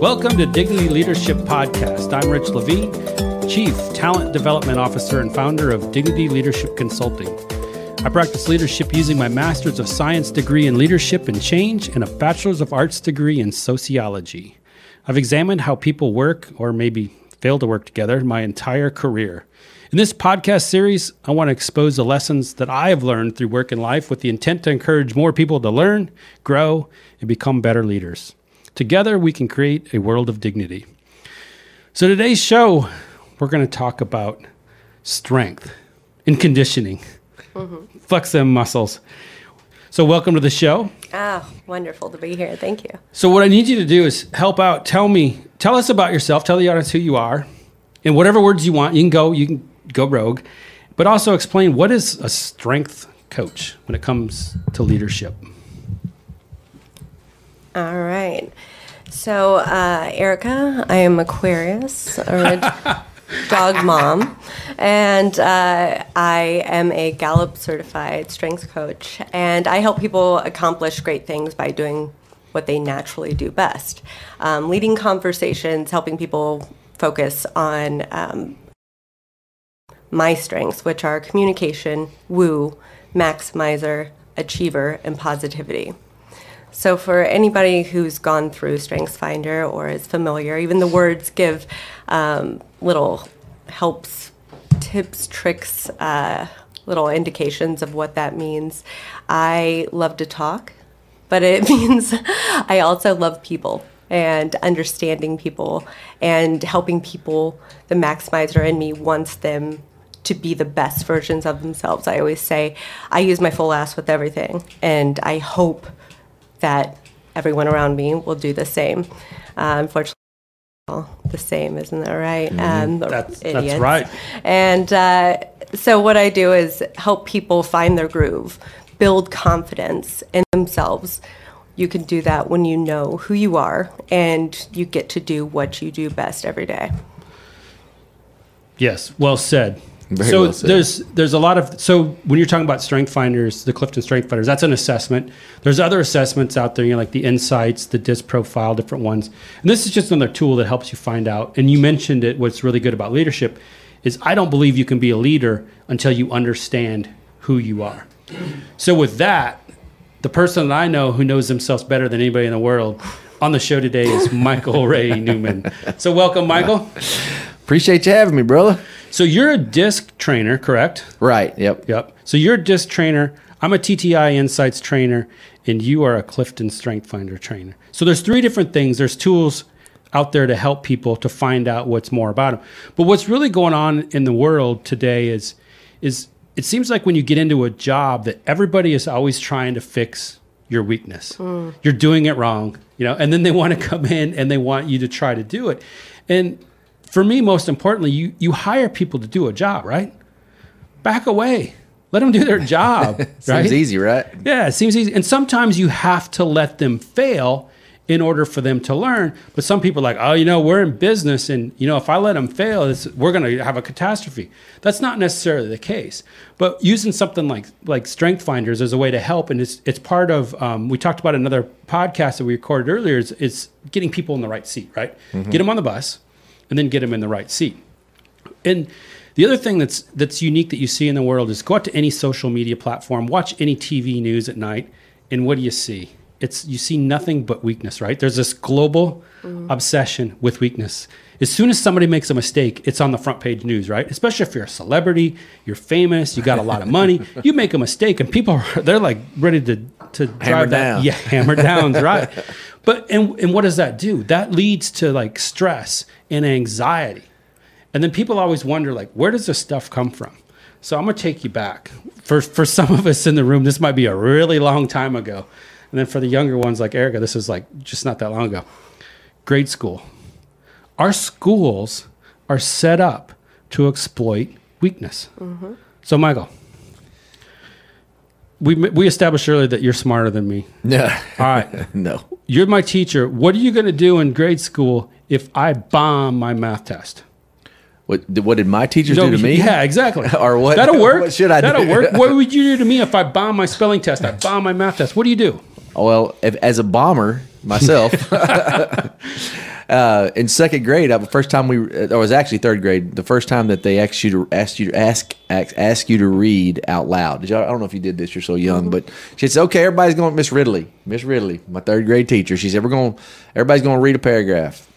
Welcome to Dignity Leadership Podcast. I'm Rich Levine, Chief Talent Development Officer and founder of Dignity Leadership Consulting. I practice leadership using my Master's of Science degree in Leadership and Change and a Bachelor's of Arts degree in Sociology. I've examined how people work or maybe fail to work together my entire career. In this podcast series, I want to expose the lessons that I have learned through work and life with the intent to encourage more people to learn, grow, and become better leaders. Together, we can create a world of dignity. So, today's show, we're going to talk about strength and conditioning. Mm-hmm. Flex them muscles. So, welcome to the show. Ah, wonderful to be here. Thank you. So, what I need you to do is help out. Tell me, tell us about yourself. Tell the audience who you are, in whatever words you want. You can go. You can go rogue, but also explain what is a strength coach when it comes to leadership. All right. So, uh, Erica, I am Aquarius, a dog mom, and uh, I am a Gallup certified strength coach, and I help people accomplish great things by doing what they naturally do best um, leading conversations, helping people focus on um, my strengths, which are communication, woo, maximizer, achiever, and positivity. So, for anybody who's gone through StrengthsFinder or is familiar, even the words give um, little helps, tips, tricks, uh, little indications of what that means. I love to talk, but it means I also love people and understanding people and helping people. The maximizer in me wants them to be the best versions of themselves. I always say I use my full ass with everything, and I hope that everyone around me will do the same. Uh, unfortunately, the same, isn't that right? Mm-hmm. Um, that's, that's, right. And uh, so, what I do is help people find their groove, build confidence in themselves. You can do that when you know who you are and you get to do what you do best every day. Yes, well said. Very so well there's there's a lot of so when you're talking about strength finders, the Clifton Strength Finders, that's an assessment. There's other assessments out there, you know, like the Insights, the DISC Profile, different ones. And this is just another tool that helps you find out. And you mentioned it. What's really good about leadership is I don't believe you can be a leader until you understand who you are. So with that, the person that I know who knows themselves better than anybody in the world on the show today is Michael Ray Newman. So welcome, Michael. Appreciate you having me, brother. So you're a disc trainer, correct? Right. Yep. Yep. So you're a disc trainer. I'm a TTI Insights trainer, and you are a Clifton Strength Finder trainer. So there's three different things. There's tools out there to help people to find out what's more about them. But what's really going on in the world today is is it seems like when you get into a job that everybody is always trying to fix your weakness. Mm. You're doing it wrong, you know, and then they want to come in and they want you to try to do it. And for me, most importantly, you, you hire people to do a job, right? Back away. Let them do their job. seems right? easy, right? Yeah, it seems easy. And sometimes you have to let them fail in order for them to learn. But some people are like, oh, you know, we're in business, and you know, if I let them fail, we're going to have a catastrophe. That's not necessarily the case. But using something like like Strength Finders as a way to help, and it's it's part of. Um, we talked about another podcast that we recorded earlier. Is, is getting people in the right seat, right? Mm-hmm. Get them on the bus and then get them in the right seat. And the other thing that's that's unique that you see in the world is go out to any social media platform, watch any TV news at night, and what do you see? It's you see nothing but weakness, right? There's this global mm. obsession with weakness. As soon as somebody makes a mistake, it's on the front page news, right? Especially if you're a celebrity, you're famous, you got a lot of money, you make a mistake, and people are they're like ready to to drive hammer that, down. yeah, hammer down, right? But and and what does that do? That leads to like stress and anxiety. And then people always wonder, like, where does this stuff come from? So I'm gonna take you back. For for some of us in the room, this might be a really long time ago. And then for the younger ones like Erica, this is like just not that long ago. Grade school. Our schools are set up to exploit weakness. Mm-hmm. So Michael, we we established earlier that you're smarter than me. Yeah. All right. no. You're my teacher. What are you going to do in grade school if I bomb my math test? What, what did my teachers no, do to me? Yeah, exactly. or what? That'll work. What should I That'll do? work. What would you do to me if I bomb my spelling test? I bomb my math test. What do you do? Well, if, as a bomber myself, uh, in second grade, uh, the first time we, uh, or it was actually third grade, the first time that they asked you to ask you to ask ask, ask you to read out loud. Did y'all, I don't know if you did this. You're so young, but she said, "Okay, everybody's going." Miss Ridley, Miss Ridley, my third grade teacher. She said, "We're going. Everybody's going to read a paragraph."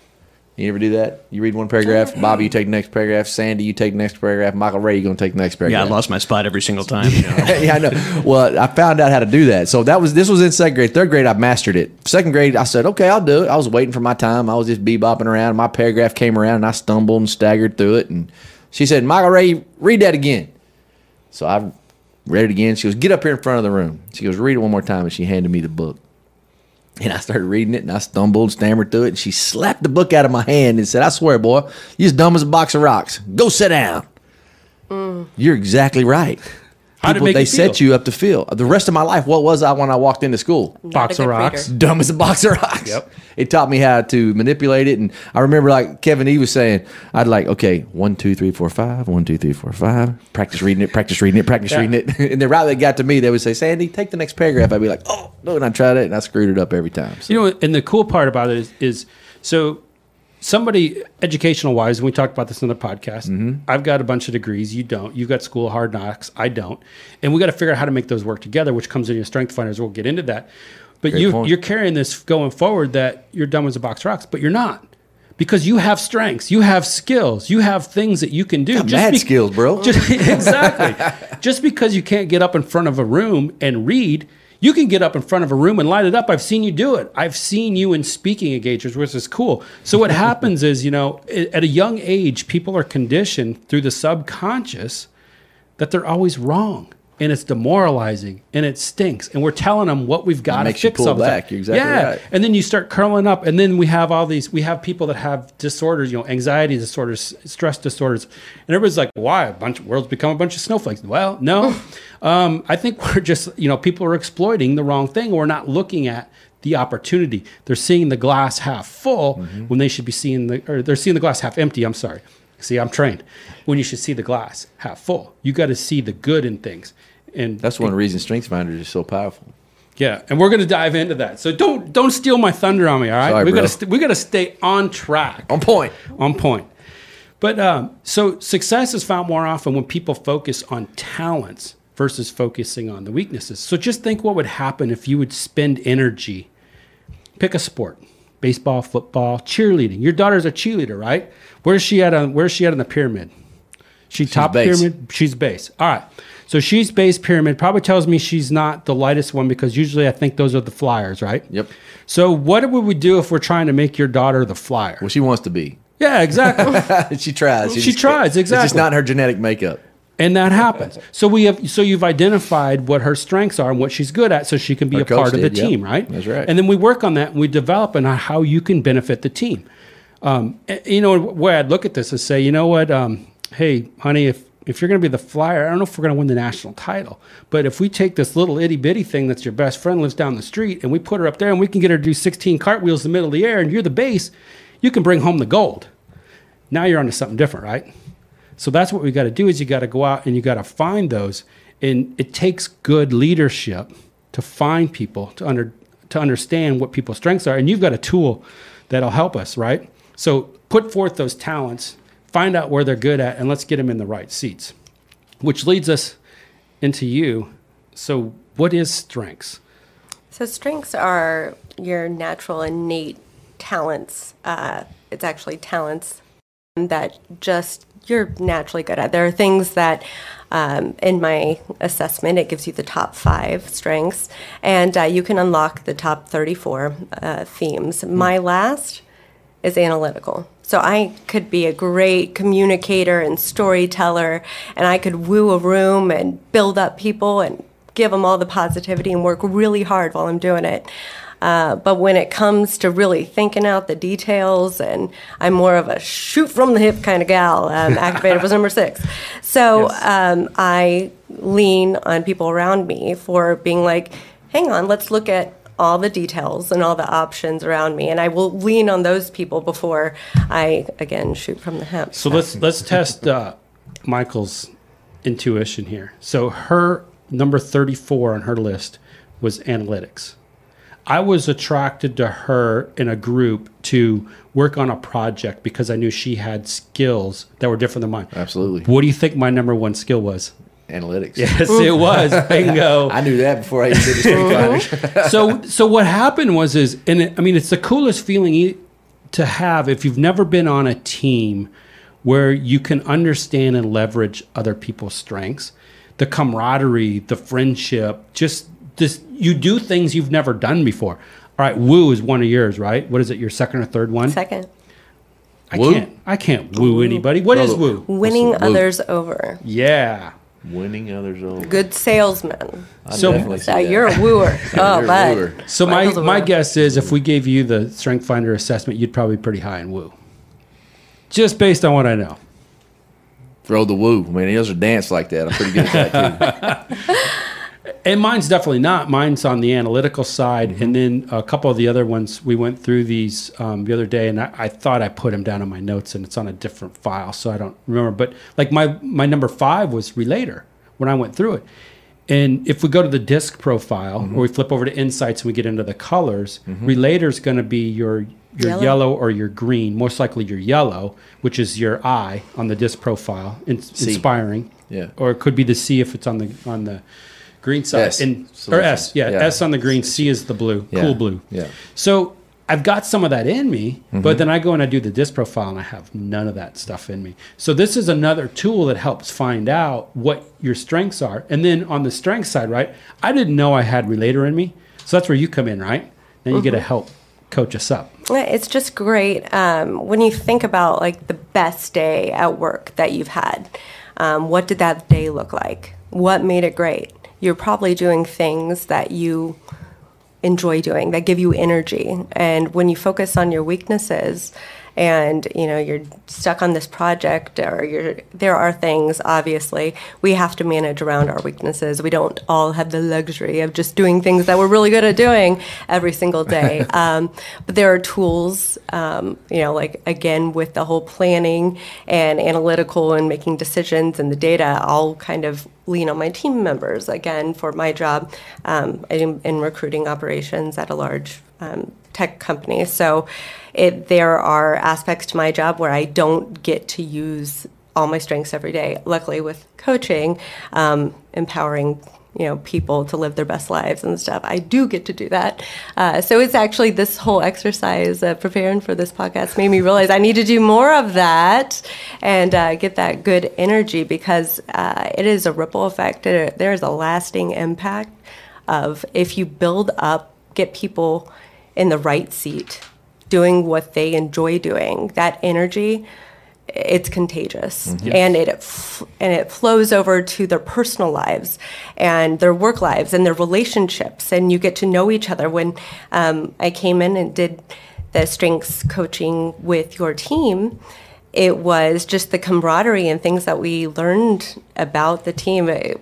You ever do that? You read one paragraph. Bobby, you take the next paragraph. Sandy, you take the next paragraph. Michael Ray, you're going to take the next Yeah, paragraph. I lost my spot every single time. you know. yeah, I know. Well, I found out how to do that. So that was this was in second grade. Third grade, I mastered it. Second grade, I said, okay, I'll do it. I was waiting for my time. I was just bebopping around. My paragraph came around, and I stumbled and staggered through it. And she said, Michael Ray, read that again. So I read it again. She goes, get up here in front of the room. She goes, read it one more time, and she handed me the book. And I started reading it, and I stumbled, stammered through it, and she slapped the book out of my hand and said, "I swear, boy, you're as dumb as a box of rocks. Go sit down." Mm. You're exactly right. How'd People, make they set you up to feel. The rest of my life, what was I when I walked into school? Not Box of rocks. reader. Dumb as a box of rocks. Yep. It taught me how to manipulate it. And I remember, like Kevin E was saying, I'd like, okay, one, two, three, four, five, one, two, three, four, five. Practice reading it, practice reading it, practice Yeah. reading it. and then right when they got to me, they would say, Sandy, take the next paragraph. I'd be like, oh, no. And I tried it and I screwed it up every time. So, You know, and the cool part about it is, is so somebody educational wise, and we talked about this in the podcast. Mm-hmm. I've got a bunch of degrees. You don't. You've got school hard knocks. I don't. And we got to figure out how to make those work together, which comes in your strength finders. We'll get into that. But Great you, point. you're carrying this going forward that you're dumb as a box of rocks, but you're not. Because you have strengths, you have skills, you have things that you can do. Got mad skills, bro. Just, exactly. Just because you can't get up in front of a room and read, you can get up in front of a room and light it up. I've seen you do it. I've seen you in speaking engagements, which is cool. So what happens is, you know, at a young age, people are conditioned through the subconscious that they're always wrong. And it's demoralizing and it stinks. And we're telling them what we've got to makes you fix pull all the time. back. You're exactly yeah. right. And then you start curling up. And then we have all these, we have people that have disorders, you know, anxiety disorders, stress disorders. And everybody's like, why? A bunch of world's become a bunch of snowflakes. Well, no. um, I think we're just, you know, people are exploiting the wrong thing. We're not looking at the opportunity. They're seeing the glass half full Mm-hmm. when they should be seeing the, or they're seeing the glass half empty. I'm sorry. See, I'm trained. When you should see the glass half full, you got to see the good in things. And That's one of the reasons Strength Finders is so powerful. yeah, and we're going to dive into that. So don't don't steal my thunder on me. All right, Sorry, we got to st- we got to stay on track, On point. on point. But um, so success is found more often when people focus on talents versus focusing on the weaknesses. So just think what would happen if you would spend energy. Pick a sport: baseball, football, cheerleading. Your daughter's a cheerleader, right? Where's she at? On where's she at in the pyramid? She top base. pyramid. She's base. All right. So she's base pyramid. Probably tells me she's not the lightest one because usually I think those are the flyers, right? Yep. So what would we do if we're trying to make your daughter the flyer? Well, she wants to be. Yeah, exactly. she tries. She just- tries, Exactly. It's just not her genetic makeup. and that happens. So we have so you've identified what her strengths are and what she's good at so she can be Our a part coach of the yep. team, right? That's right. And then we work on that and we develop on how you can benefit the team. Um, you know, where I'd look at this is say, you know what, um, hey, honey, if if you're going to be the flyer, I don't know if we're going to win the national title, but if we take this little itty bitty thing that's your best friend lives down the street and we put her up there and we can get her to do 16 cartwheels in the middle of the air and you're the base, you can bring home the gold. Now you're onto something different, right? So that's what we got to do is you got to go out and you got to find those. And it takes good leadership to find people to under to understand what people's strengths are. And you've got a tool that'll help us, right? So put forth those talents, find out where they're good at, and let's get them in the right seats. Which leads us into you. So what is strengths? So strengths are your natural innate talents. Uh, it's actually talents that just you're naturally good at. There are things that um, in my assessment it gives you the top five strengths, and uh, you can unlock the top 34 uh, themes. My last is analytical. So I could be a great communicator and storyteller, and I could woo a room and build up people and give them all the positivity and work really hard while I'm doing it. Uh, but when it comes to really thinking out the details, and I'm more of a shoot from the hip kind of gal. Um, activated was number six. So um, I lean on people around me for being like, hang on, let's look at all the details and all the options around me, and I will lean on those people before I again shoot from the hip. So let's let's test uh, Michael's intuition here. So her number 34 on her list was analytics. I was attracted to her in a group to work on a project because I knew she had skills that were different than mine. Absolutely. What do you think my number one skill was? Analytics. Yes, it was. Bingo. I knew that before I even did the strength finders. so so what happened was is and it, I mean it's the coolest feeling e- to have if you've never been on a team where you can understand and leverage other people's strengths, the camaraderie, the friendship, just this you do things you've never done before. All right, woo is one of yours, right? What is it? Your second or third one? Second, I Woo? can't I can't woo anybody. What is Brother. woo? winning woo? others over. Yeah. Winning others over. Good salesman. I So- definitely see Uh, that. you're a wooer. Oh, You're but wooer. So my Michael's a my guess is if we gave you the Strength Finder assessment, you'd probably be pretty high in woo. Just based on what I know. Throw the woo. I mean, he doesn't dance like that. I'm pretty good at that too. And mine's definitely not. Mine's on the analytical side, Mm-hmm. and then a couple of the other ones. We went through these um, the other day, and I, I thought I put them down on my notes, and it's on a different file, so I don't remember. But like my my number five was relator when I went through it. And if we go to the disc profile, Mm-hmm. or we flip over to insights and we get into the colors, relator is going to be your your Yellow. yellow. or your green, most likely your yellow, which is your I on the disc profile, in, inspiring. Yeah. Or it could be the C if it's on the on the green side. S. And or S, yeah, Yeah. S on the green, C is the blue, Yeah. cool blue. Yeah. So I've got some of that in me, Mm-hmm. but then I go and I do the disc profile and I have none of that stuff in me. So this is another tool that helps find out what your strengths are. And then on the strength side, right? I didn't know I had relator in me. So that's where you come in, right? Then you get Mm-hmm. to help coach us up. It's just great um, when you think about like the best day at work that you've had. Um, what did that day look like? What made it great? You're probably doing things that you enjoy doing that give you energy. And when you focus on your weaknesses and you know you're stuck on this project or you're there are things obviously we have to manage around our weaknesses. We don't all have the luxury of just doing things that we're really good at doing every single day. um, but there are tools, um, you know, like again with the whole planning and analytical and making decisions and the data, I'll kind of lean on my team members again for my job um, in, in recruiting operations at a large um, tech company. So it, there are aspects to my job where I don't get to use all my strengths every day. Luckily, with coaching, um, empowering you know people to live their best lives and stuff, I do get to do that. Uh, so it's actually this whole exercise uh, preparing for this podcast made me realize I need to do more of that and uh, get that good energy because uh, it is a ripple effect. There is a lasting impact of if you build up, get people in the right seat, doing what they enjoy doing, that energy it's contagious. And it and it flows over to their personal lives and their work lives and their relationships. And you get to know each other. When um, i came in and did the strengths coaching with your team it was just the camaraderie and things that we learned about the team. Uh,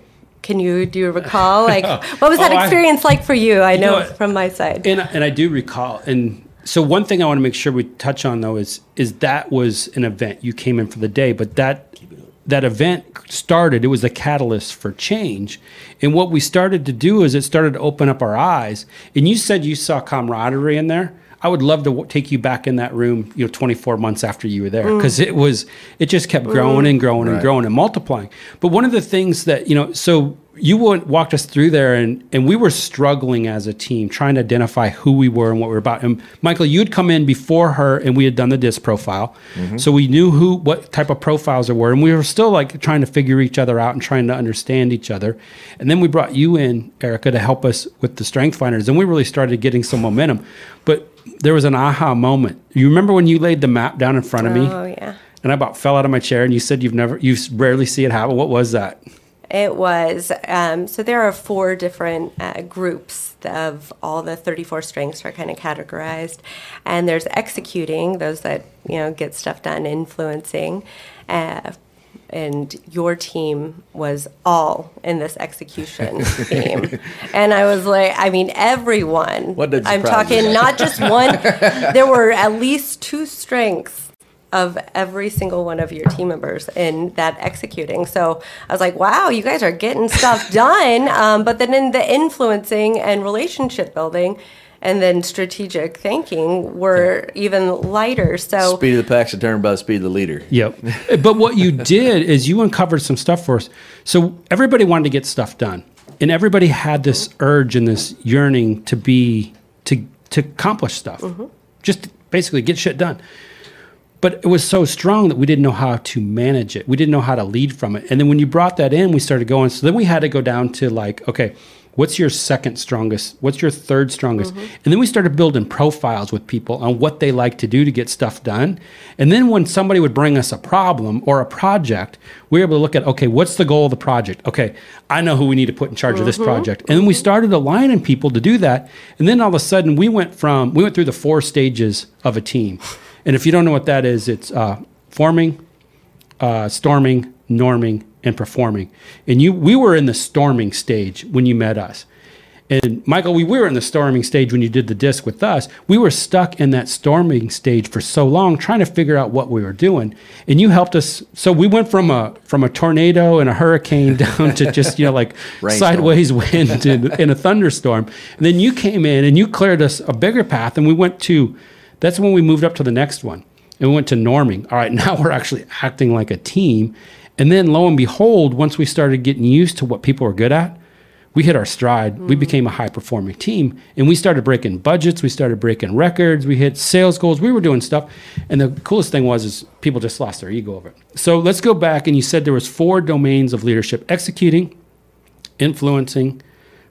can you do you recall? Like what was that Oh, I- experience like for you? I know, know from my side. And and I do recall. And so one thing I want to make sure we touch on though is is that was an event you came in for the day, but that that event started. It was a catalyst for change. And what we started to do is it started to open up our eyes. And you said you saw camaraderie in there. I would love to w- take you back in that room, you know, 24 months after you were there, mm. because it was, it just kept growing and growing and Right. growing and multiplying. But one of the things that, you know, so you walked us through there and, and we were struggling as a team trying to identify who we were and what we were about. And Michael, you'd come in before her and we had done the disc profile. Mm-hmm. So we knew who, what type of profiles there were. And we were still like trying to figure each other out and trying to understand each other. And then we brought you in, Erica, to help us with the strength finders. And we really started getting some momentum. But there was an aha moment. You remember when you laid the map down in front of me? oh yeah And I about fell out of my chair and you said you've never, you rarely see it happen. What was that? It was. Um, so there are four different uh, groups of all the 34 strengths are kind of categorized. And there's executing, those that, you know, get stuff done, influencing. Uh, and your team was all in this execution team. And I was like, I mean, everyone. What did I'm talking not just one, there were at least two strengths of every single one of your team members in that executing. So I was like, wow, you guys are getting stuff done. Um, but then in the influencing and relationship building, and then strategic thinking were even lighter. So Speed of the pack's determined by the speed of the leader. Yep. but what you did is you uncovered some stuff for us. So everybody wanted to get stuff done, and everybody had this urge and this yearning to be to to accomplish stuff, just basically get shit done. But it was so strong that we didn't know how to manage it. We didn't know how to lead from it. And then when you brought that in, we started going. So then we had to go down to like, okay, what's your second strongest? What's your third strongest? Mm-hmm. And then we started building profiles with people on what they like to do to get stuff done. And then when somebody would bring us a problem or a project, we were able to look at, okay, what's the goal of the project? Okay, I know who we need to put in charge of this mm-hmm. project. And then we started aligning people to do that. And then all of a sudden we went from, we went through the four stages of a team. And if you don't know what that is, it's uh, forming, uh, storming, norming, and performing. And you, we were in the storming stage when you met us. And Michael, we were in the storming stage when you did the disc with us. We were stuck in that storming stage for so long, trying to figure out what we were doing. And you helped us. So we went from a from a tornado and a hurricane down to just you know like sideways wind and, and a thunderstorm. And then you came in and you cleared us a bigger path, and we went to. That's when we moved up to the next one, and we went to norming. All right, now we're actually acting like a team. And then lo and behold, once we started getting used to what people are good at, we hit our stride. We mm. became a high performing team and we started breaking budgets. We started breaking records. We hit sales goals. We were doing stuff. And the coolest thing was is people just lost their ego over it. So let's go back and you said there was four domains of leadership: executing, influencing,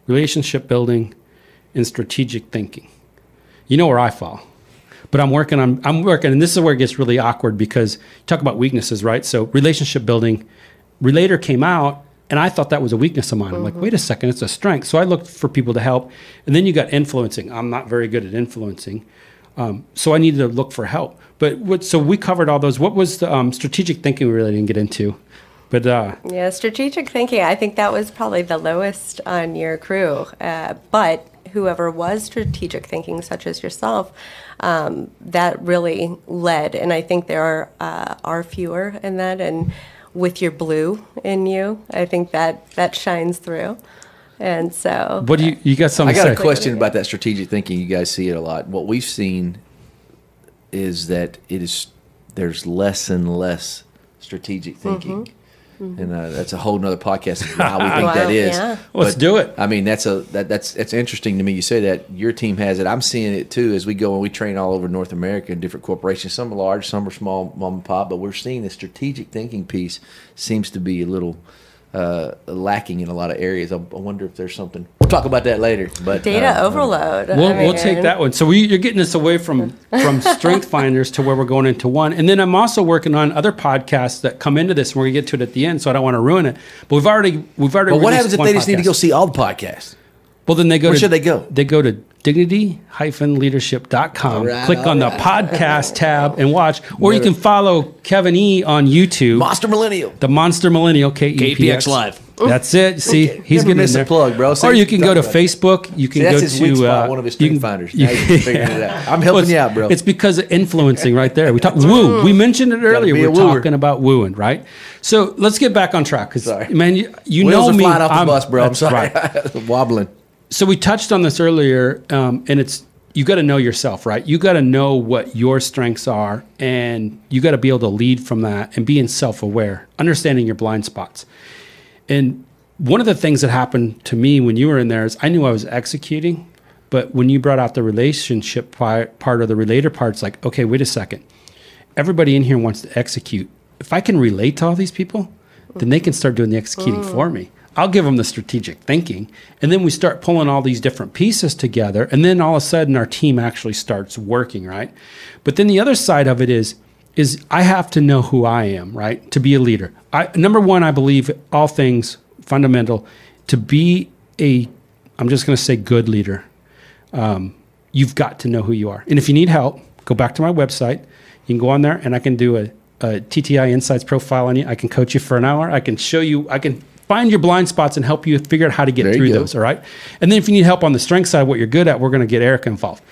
relationship building, and strategic thinking. You know where I fall. But I'm working on I'm working and this is where it gets really awkward because talk about weaknesses, right? So relationship building, Relator came out and I thought that was a weakness of mine. I'm like, wait a second, it's a strength. So I looked for people to help. And then you got influencing. I'm not very good at influencing. Um, so I needed to look for help. But what, so we covered all those. What was the um, strategic thinking we really didn't get into? But uh, Yeah, strategic thinking. I think that was probably the lowest on your crew. Uh, but whoever was strategic thinking, such as yourself, um, that really led. And I think there are, uh, are fewer in that. And with your blue in you, I think that that shines through. And so, what do you, you got I got a question about that strategic thinking. You guys see it a lot. What we've seen is that it is there's less and less strategic thinking. And uh, that's a whole nother podcast how we think Wow, that is. yeah. Let's do it. I mean, that's a that, that's that's interesting to me. You say that your team has it. I'm seeing it too as we go and we train all over North America in different corporations. Some are large, some are small, mom and pop. But we're seeing the strategic thinking piece seems to be a little uh, lacking in a lot of areas. I, I wonder if there's something. We'll talk about that later. But data uh, overload. We'll, I we'll take that one. So we, you're getting us away from from strength finders to where we're going into one. And then I'm also working on other podcasts that come into this, and we're gonna get to it at the end. So I don't want to ruin it. But we've already we've already. But what happens if one they just need to go see all the podcasts? Well, then they go. Where to, should they go? They go to dignity-leadership.com. Right, click on the podcast tab and watch. Or you can follow Kevin E on YouTube. Monster Millennial. the Monster Millennial KEPX. KPX Live. That's it. See, he's Never getting miss in a there. plug, bro. Or you can go to. Facebook. You can See, go to spot, uh, one of his you can- finders. Now you're figuring it out. I'm helping it's, you out, bro. It's because of influencing right there. We talk woo. We mentioned it earlier. We're talking about wooing, right? So let's get back on track because Sorry. man, you, you know me. flying off the I'm- bus, bro. I'm sorry. right. Wobbling. So we touched on this earlier, um, and it's you got to know yourself, right? You got to know what your strengths are, and you got to be able to lead from that and being self-aware, understanding your blind spots. And one of the things that happened to me when you were in there is I knew I was executing, but when you brought out the relationship part, part of the relator part, it's like, okay, wait a second. Everybody in here wants to execute. If I can relate to all these people, then they can start doing the executing for me. I'll give them the strategic thinking. And then we start pulling all these different pieces together. And then all of a sudden our team actually starts working, right? But then the other side of it is, is I have to know who I am, right? To be a leader. I, number one, I believe all things fundamental to be a, I'm just going to say good leader. Um, you've got to know who you are. And if you need help, go back to my website. You can go on there and I can do a, a TTI Insights profile on you. I can coach you for an hour. I can show you, I can find your blind spots and help you figure out how to get There through those. All right. And then if you need help on the strength side, what you're good at, we're going to get Erica involved.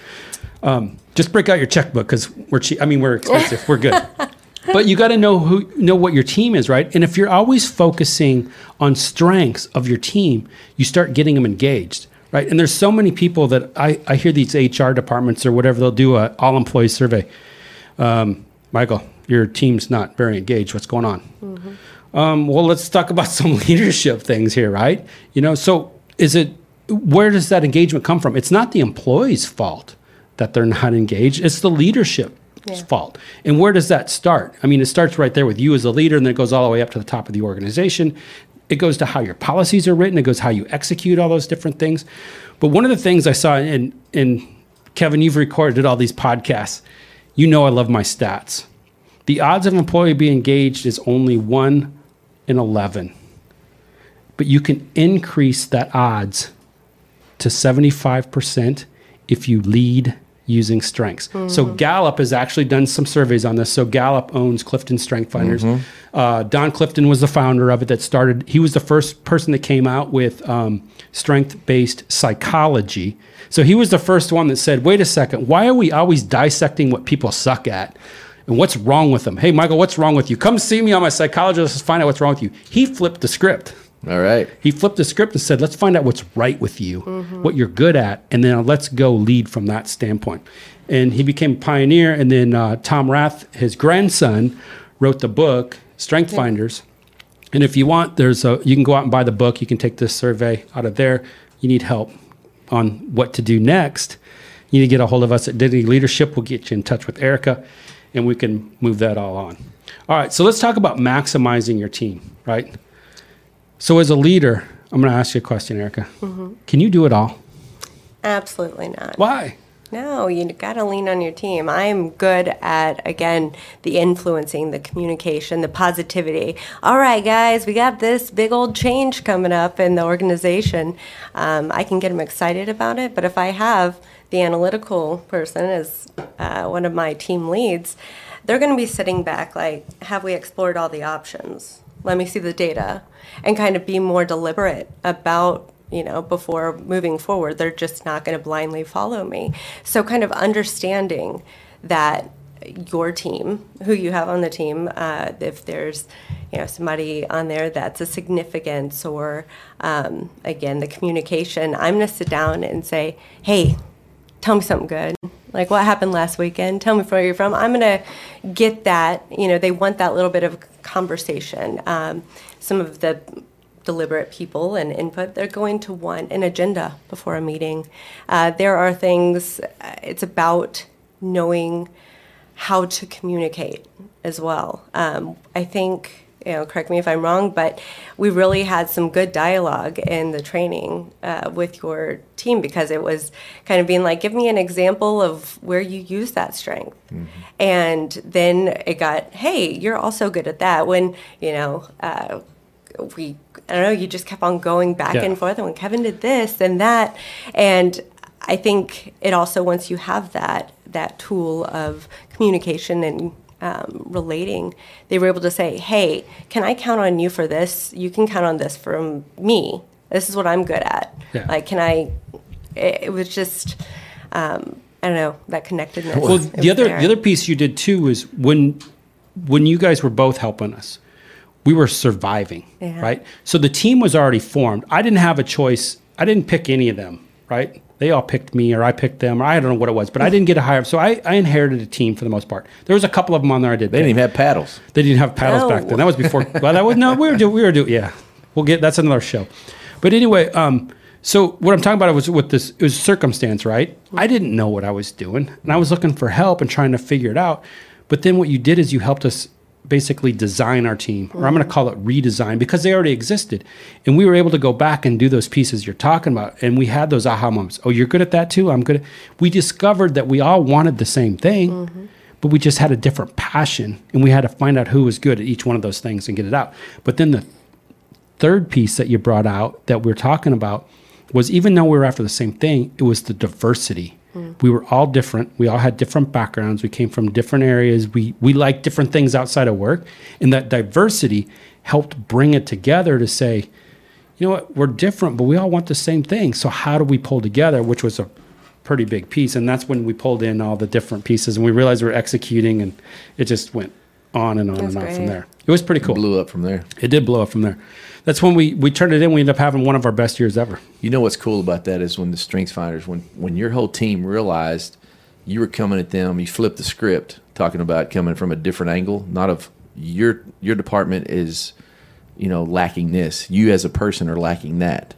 Um, just break out your checkbook because we're cheap. I mean, we're expensive. we're good. But you got to know who know what your team is, right? And if you're always focusing on strengths of your team, you start getting them engaged, right? And there's so many people that I, I hear these HR departments or whatever they'll do a all employee survey. Um, Michael, your team's not very engaged. What's going on? Um, well, let's talk about some leadership things here, right? You know, so is it where does that engagement come from? It's not the employee's fault that they're not engaged. It's the leadership's Yeah. fault. And where does that start? I mean, it starts right there with you as a leader, and then it goes all the way up to the top of the organization. It goes to how your policies are written. It goes how you execute all those different things. But one of the things I saw in in Kevin, you've recorded all these podcasts. You know I love my stats. The odds of an employee being engaged is only one in eleven. But you can increase that odds to 75% if you lead using strengths. So Gallup has actually done some surveys on this. So Gallup owns Clifton Strength Finders. Uh, Don Clifton was the founder of it that started, he was the first person that came out with um, strength based psychology. So he was the first one that said, wait a second, why are we always dissecting what people suck at? And what's wrong with them? Hey, Michael, what's wrong with you? Come see me on my psychologist. Let's find out what's wrong with you. He flipped the script. All right. He flipped the script and said, let's find out what's right with you, what you're good at, and then let's go lead from that standpoint. And he became a pioneer. And then uh, Tom Rath, his grandson, wrote the book, Strength Finders. And if you want, there's a, you can go out and buy the book. You can take this survey out of there. You need help on what to do next. You need to get a hold of us at Dignity Leadership. We'll get you in touch with Erica and we can move that all on. All right, so let's talk about maximizing your team, right? So, as a leader, I'm going to ask you a question, Erica. Can you do it all? Absolutely not. Why? No, you got to lean on your team. I'm good at, again, the influencing, the communication, the positivity. All right, guys, we got this big old change coming up in the organization. Um, I can get them excited about it, but if I have the analytical person as uh, one of my team leads, they're going to be sitting back like, have we explored all the options? Let me see the data and kind of be more deliberate about you know, before moving forward. They're just not going to blindly follow me. So, kind of understanding that your team, who you have on the team, uh, if there's, you know, somebody on there that's a significance or, um, again, the communication, I'm going to sit down and say, hey, tell me something good. Like what happened last weekend? Tell me where you're from. I'm gonna get that. You know, they want that little bit of conversation. Um, some of the deliberate people and input, they're going to want an agenda before a meeting. Uh, there are things. uh, It's about knowing how to communicate as well. Um, I think, you know, correct me if I'm wrong, but we really had some good dialogue in the training uh, with your team because it was kind of being like, give me an example of where you use that strength. And then it got, hey, you're also good at that. When, you know, uh, we, I don't know, you just kept on going back Yeah. and forth. And when Kevin did this and that. And I think it also, once you have that, that tool of communication and um, relating, they were able to say, hey, can I count on you for this? You can count on this from me. This is what I'm good at. Yeah. Like, can I? It, it was just, um, I don't know, that connectedness. Well, the other there. the other piece you did too was when when you guys were both helping us, we were surviving, Yeah. right? So the team was already formed. I didn't have a choice. I didn't pick any of them, right? They all picked me, or I picked them, or I don't know what it was, but I didn't get a hire. So I, I inherited a team for the most part. There was a couple of them on there I did. They didn't pick. even have paddles. They didn't have paddles No. back then. That was before. well, that was no. We were doing. We were doing. Yeah, we'll get. That's another show. But anyway, um, so what I'm talking about was with this. It was circumstance, right? I didn't know what I was doing, and I was looking for help and trying to figure it out. But then what you did is you helped us basically design our team, or I'm going to call it redesign because they already existed, and we were able to go back and do those pieces you're talking about, and we had those aha moments. Oh, you're good at that too. I'm good. We discovered that we all wanted the same thing but we just had a different passion and we had to find out who was good at each one of those things and get it out. But then the third piece that you brought out that we are talking about was even though we were after the same thing, it was the diversity. We were all different. We all had different backgrounds. We came from different areas. We we liked different things outside of work, and that diversity helped bring it together to say, you know what, we're different, but we all want the same thing. So how do we pull together? Which was a pretty big piece, and that's when we pulled in all the different pieces, and we realized we were executing, and it just went on and on That's and on from there. It was pretty cool. It blew up from there. It did blow up from there. That's when we we turned it in. We ended up having one of our best years ever. You know what's cool about that is when the strengths finders, when when your whole team realized you were coming at them, you flipped the script, talking about coming from a different angle, not of your your department is, you know, lacking this. You as a person are lacking that.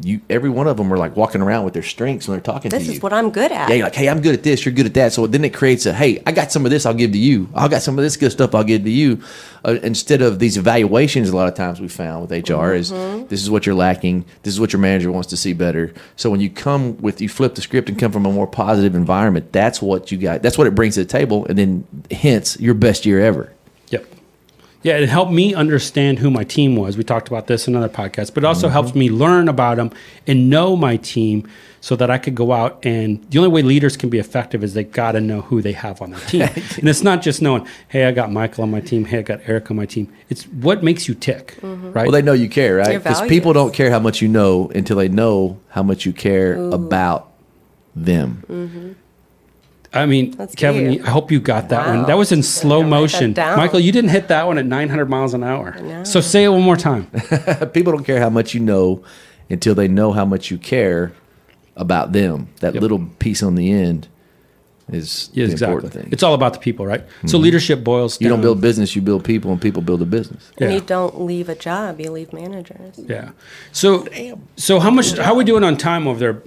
You every one of them were like walking around with their strengths when they're talking This to you. is what I'm good at. yeah, you're like, hey, I'm good at this. You're good at that. So then it creates a, hey, I got some of this. I'll give to you. I got some of this good stuff. I'll give to you. Uh, instead of these evaluations, a lot of times we found with HR is this is what you're lacking. This is what your manager wants to see better. So when you come with, you flip the script and come from a more positive environment. That's what you got. That's what it brings to the table. And then hence your best year ever. Yep. Yeah, it helped me understand who my team was. We talked about this in another podcast, but it also mm-hmm. helped me learn about them and know my team so that I could go out and the only way leaders can be effective is they got to know who they have on their team. and it's not just knowing, hey, I got Michael on my team, hey, I got Eric on my team. It's what makes you tick, mm-hmm. right? Well, they know you care, right? Because people don't care how much you know until they know how much you care about them. I mean, That's Kevin, deep. I hope you got that one. That was in slow gonna write that motion. Michael, you didn't hit that one at 900 miles an hour. know. So say it one more time. people don't care how much you know until they know how much you care about them. That Yep. little piece on the end is Yeah, the exactly. important thing. It's all about the people, right? So mm-hmm. leadership boils you don't build business, you build people, and people build a business. And you don't leave a job, you leave managers. Yeah. So, so how much? How are we doing on time over there,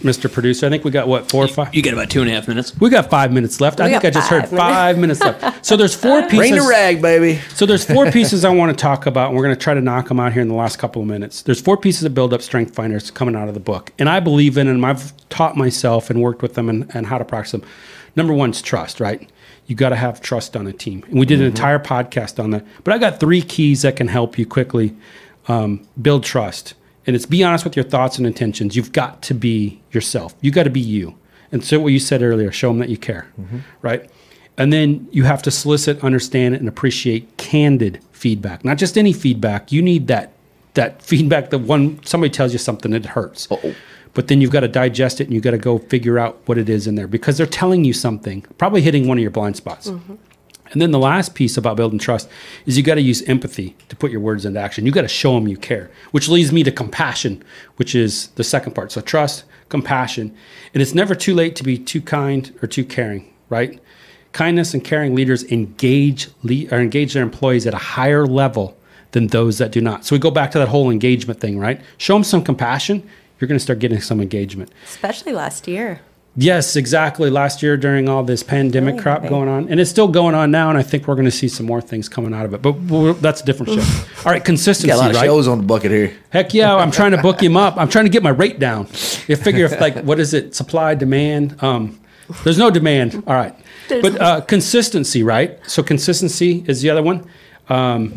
Mr. Producer? I think we got what four or five. You get about two and a half minutes. We got five minutes left. I think I just heard five minutes. five minutes left. So there's four pieces. Bring the rag, baby. So there's four pieces I want to talk about, and we're going to try to knock them out here in the last couple of minutes. There's four pieces of build up strength finders coming out of the book, and I believe in them. I've taught myself and worked with them and, and how to practice them. Number one is trust, right? You got to have trust on a team, and we did an entire podcast on that. But I got three keys that can help you quickly um, build trust, and it's be honest with your thoughts and intentions. You've got to be yourself. You got to be you, and so what you said earlier, show them that you care, mm-hmm. right? And then you have to solicit, understand, and appreciate candid feedback. Not just any feedback. You need that that feedback that one somebody tells you something that hurts. Uh-oh. But then you've got to digest it and you've got to go figure out what it is in there because they're telling you something, probably hitting one of your blind spots. Mm-hmm. And then the last piece about building trust is you got to use empathy to put your words into action. You got to show them you care, which leads me to compassion, which is the second part. So trust, compassion, and it's never too late to be too kind or too caring, right? Kindness and caring leaders engage or engage their employees at a higher level than those that do not. So we go back to that whole engagement thing, right? Show them some compassion, you're going to start getting some engagement. Especially last year. Yes, exactly. Last year during all this pandemic Really crap heavy. going on, and it's still going on now, and I think we're going to see some more things coming out of it. But that's a different show. All right, consistency, Got a lot of right? shows on the bucket here. Heck yeah, I'm trying to book him up. I'm trying to get my rate down. You figure if like what is it? Supply, demand. Um, there's no demand. All right, but uh, consistency, right? So consistency is the other one.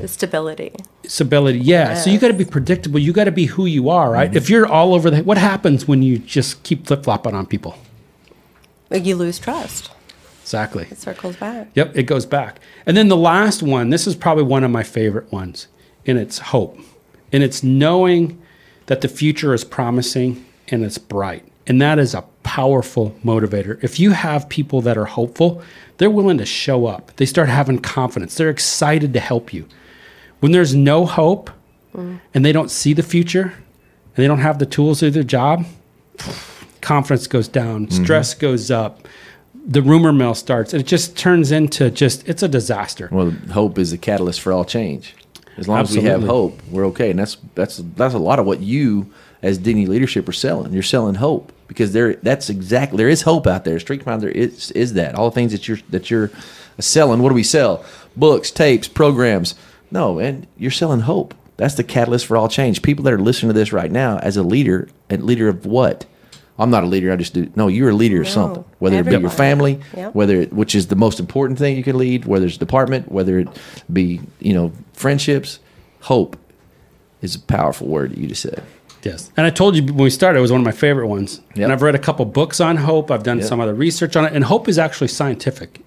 Stability. Stability, yeah. So you got to be predictable. You got to be who you are, right? If you're all over the, what happens when you just keep flip flopping on people? You lose trust. Exactly. It circles back. Yep, it goes back. And then the last one, this is probably one of my favorite ones, and it's hope. And it's knowing that the future is promising and it's bright. And that is a powerful motivator. If you have people that are hopeful, they're willing to show up. They start having confidence. They're excited to help you. When there's no hope mm. and they don't see the future and they don't have the tools to do their job, confidence goes down, mm-hmm. stress goes up, the rumor mill starts. And it just turns into just it's a disaster. Well, hope is the catalyst for all change. As long as we have hope, we're okay. And that's that's that's a lot of what you as Dignity Leadership are selling. You're selling hope because there that's exactly there is hope out there. Strength Finder is is that all the things that you're that you're selling. What do we sell? Books, tapes, programs. No, and you're selling hope. That's the catalyst for all change. People that are listening to this right now, as a leader, a leader of what? I'm not a leader. I just do. No, you're a leader of something. Whether it be your family, Yep. whether it, which is the most important thing you can lead, whether it's department, whether it be you know friendships, hope is a powerful word that you just said. Yes. And I told you when we started, it was one of my favorite ones. Yep. And I've read a couple books on hope. I've done Yep. some other research on it. And hope is actually scientific.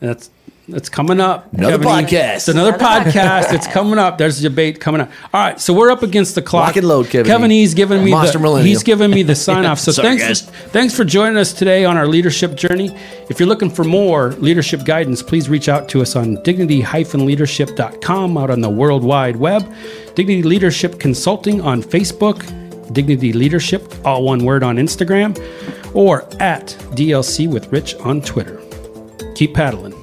And that's It's coming up. Another podcast. It's another podcast. It's coming up. There's a debate coming up. All right, so we're up against the clock. Lock and load, Kevin Kevin. E's giving me Monster the Millennial. he's giving me the sign off. So Sorry, thanks, guys. thanks for joining us today on our leadership journey. If you're looking for more leadership guidance, please reach out to us on dignity-leadership.com out on the World Wide Web. Dignity Leadership Consulting on Facebook. Dignity Leadership, all one word on Instagram, or at DLC with Rich on Twitter. Keep paddling.